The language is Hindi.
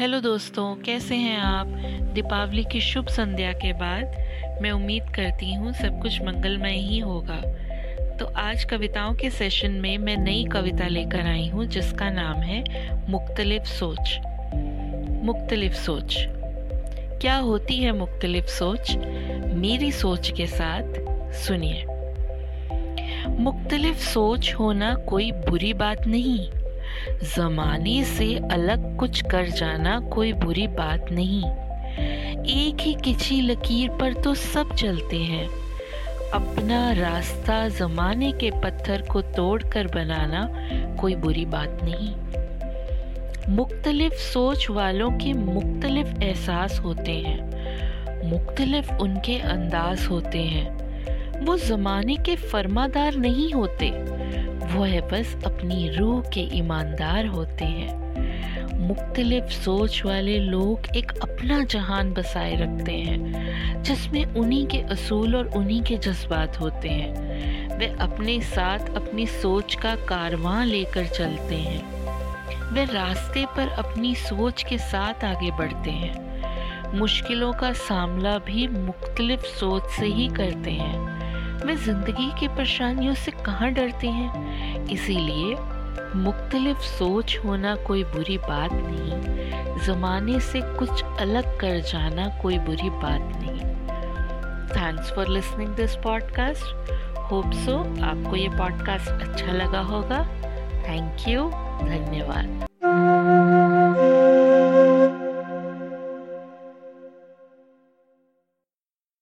हेलो दोस्तों, कैसे हैं आप? दीपावली की शुभ संध्या के बाद मैं उम्मीद करती हूँ सब कुछ मंगलमय ही होगा। तो आज कविताओं के सेशन में मैं नई कविता लेकर आई हूँ, जिसका नाम है मुख्तलिफ़ सोच। मुख्तलिफ़ सोच। क्या होती है मुख्तलिफ़ सोच? मेरी सोच के साथ सुनिए। मुख्तलिफ़ सोच होना कोई बुरी बात नहीं। जमाने से अलग कुछ कर जाना कोई बुरी बात नहीं। एक ही किसी लकीर पर तो सब चलते हैं। अपना रास्ता जमाने के पत्थर को तोड़कर बनाना कोई बुरी बात नहीं। मुख्तलिफ़ सोच वालों के मुख्तलिफ़ एहसास होते हैं। मुख्तलिफ़ उनके अंदाज होते हैं। वो ज़माने के फरमादार नहीं होते। वह बस अपनी रूह के ईमानदार होते हैं। मुख्तलिफ़ सोच वाले लोग एक अपना जहान बसाए रखते हैं, जिसमें उन्हीं के असूल और उन्हीं के जज्बात होते हैं। वे अपने साथ अपनी सोच का कारवां लेकर चलते हैं। वे रास्ते पर अपनी सोच के साथ आगे बढ़ते हैं। मुश्किलों का सामना भी मुख्तलिफ़ सोच से ही करते हैं। वे ज़िंदगी की परेशानियों से कहाँ डरते हैं? इसीलिए मुख्तलिफ़ सोच होना कोई बुरी बात नहीं। ज़माने से कुछ अलग कर जाना कोई बुरी बात नहीं। Thanks for listening this podcast hope so आपको ये पॉडकास्ट अच्छा लगा होगा। थैंक यू धन्यवाद।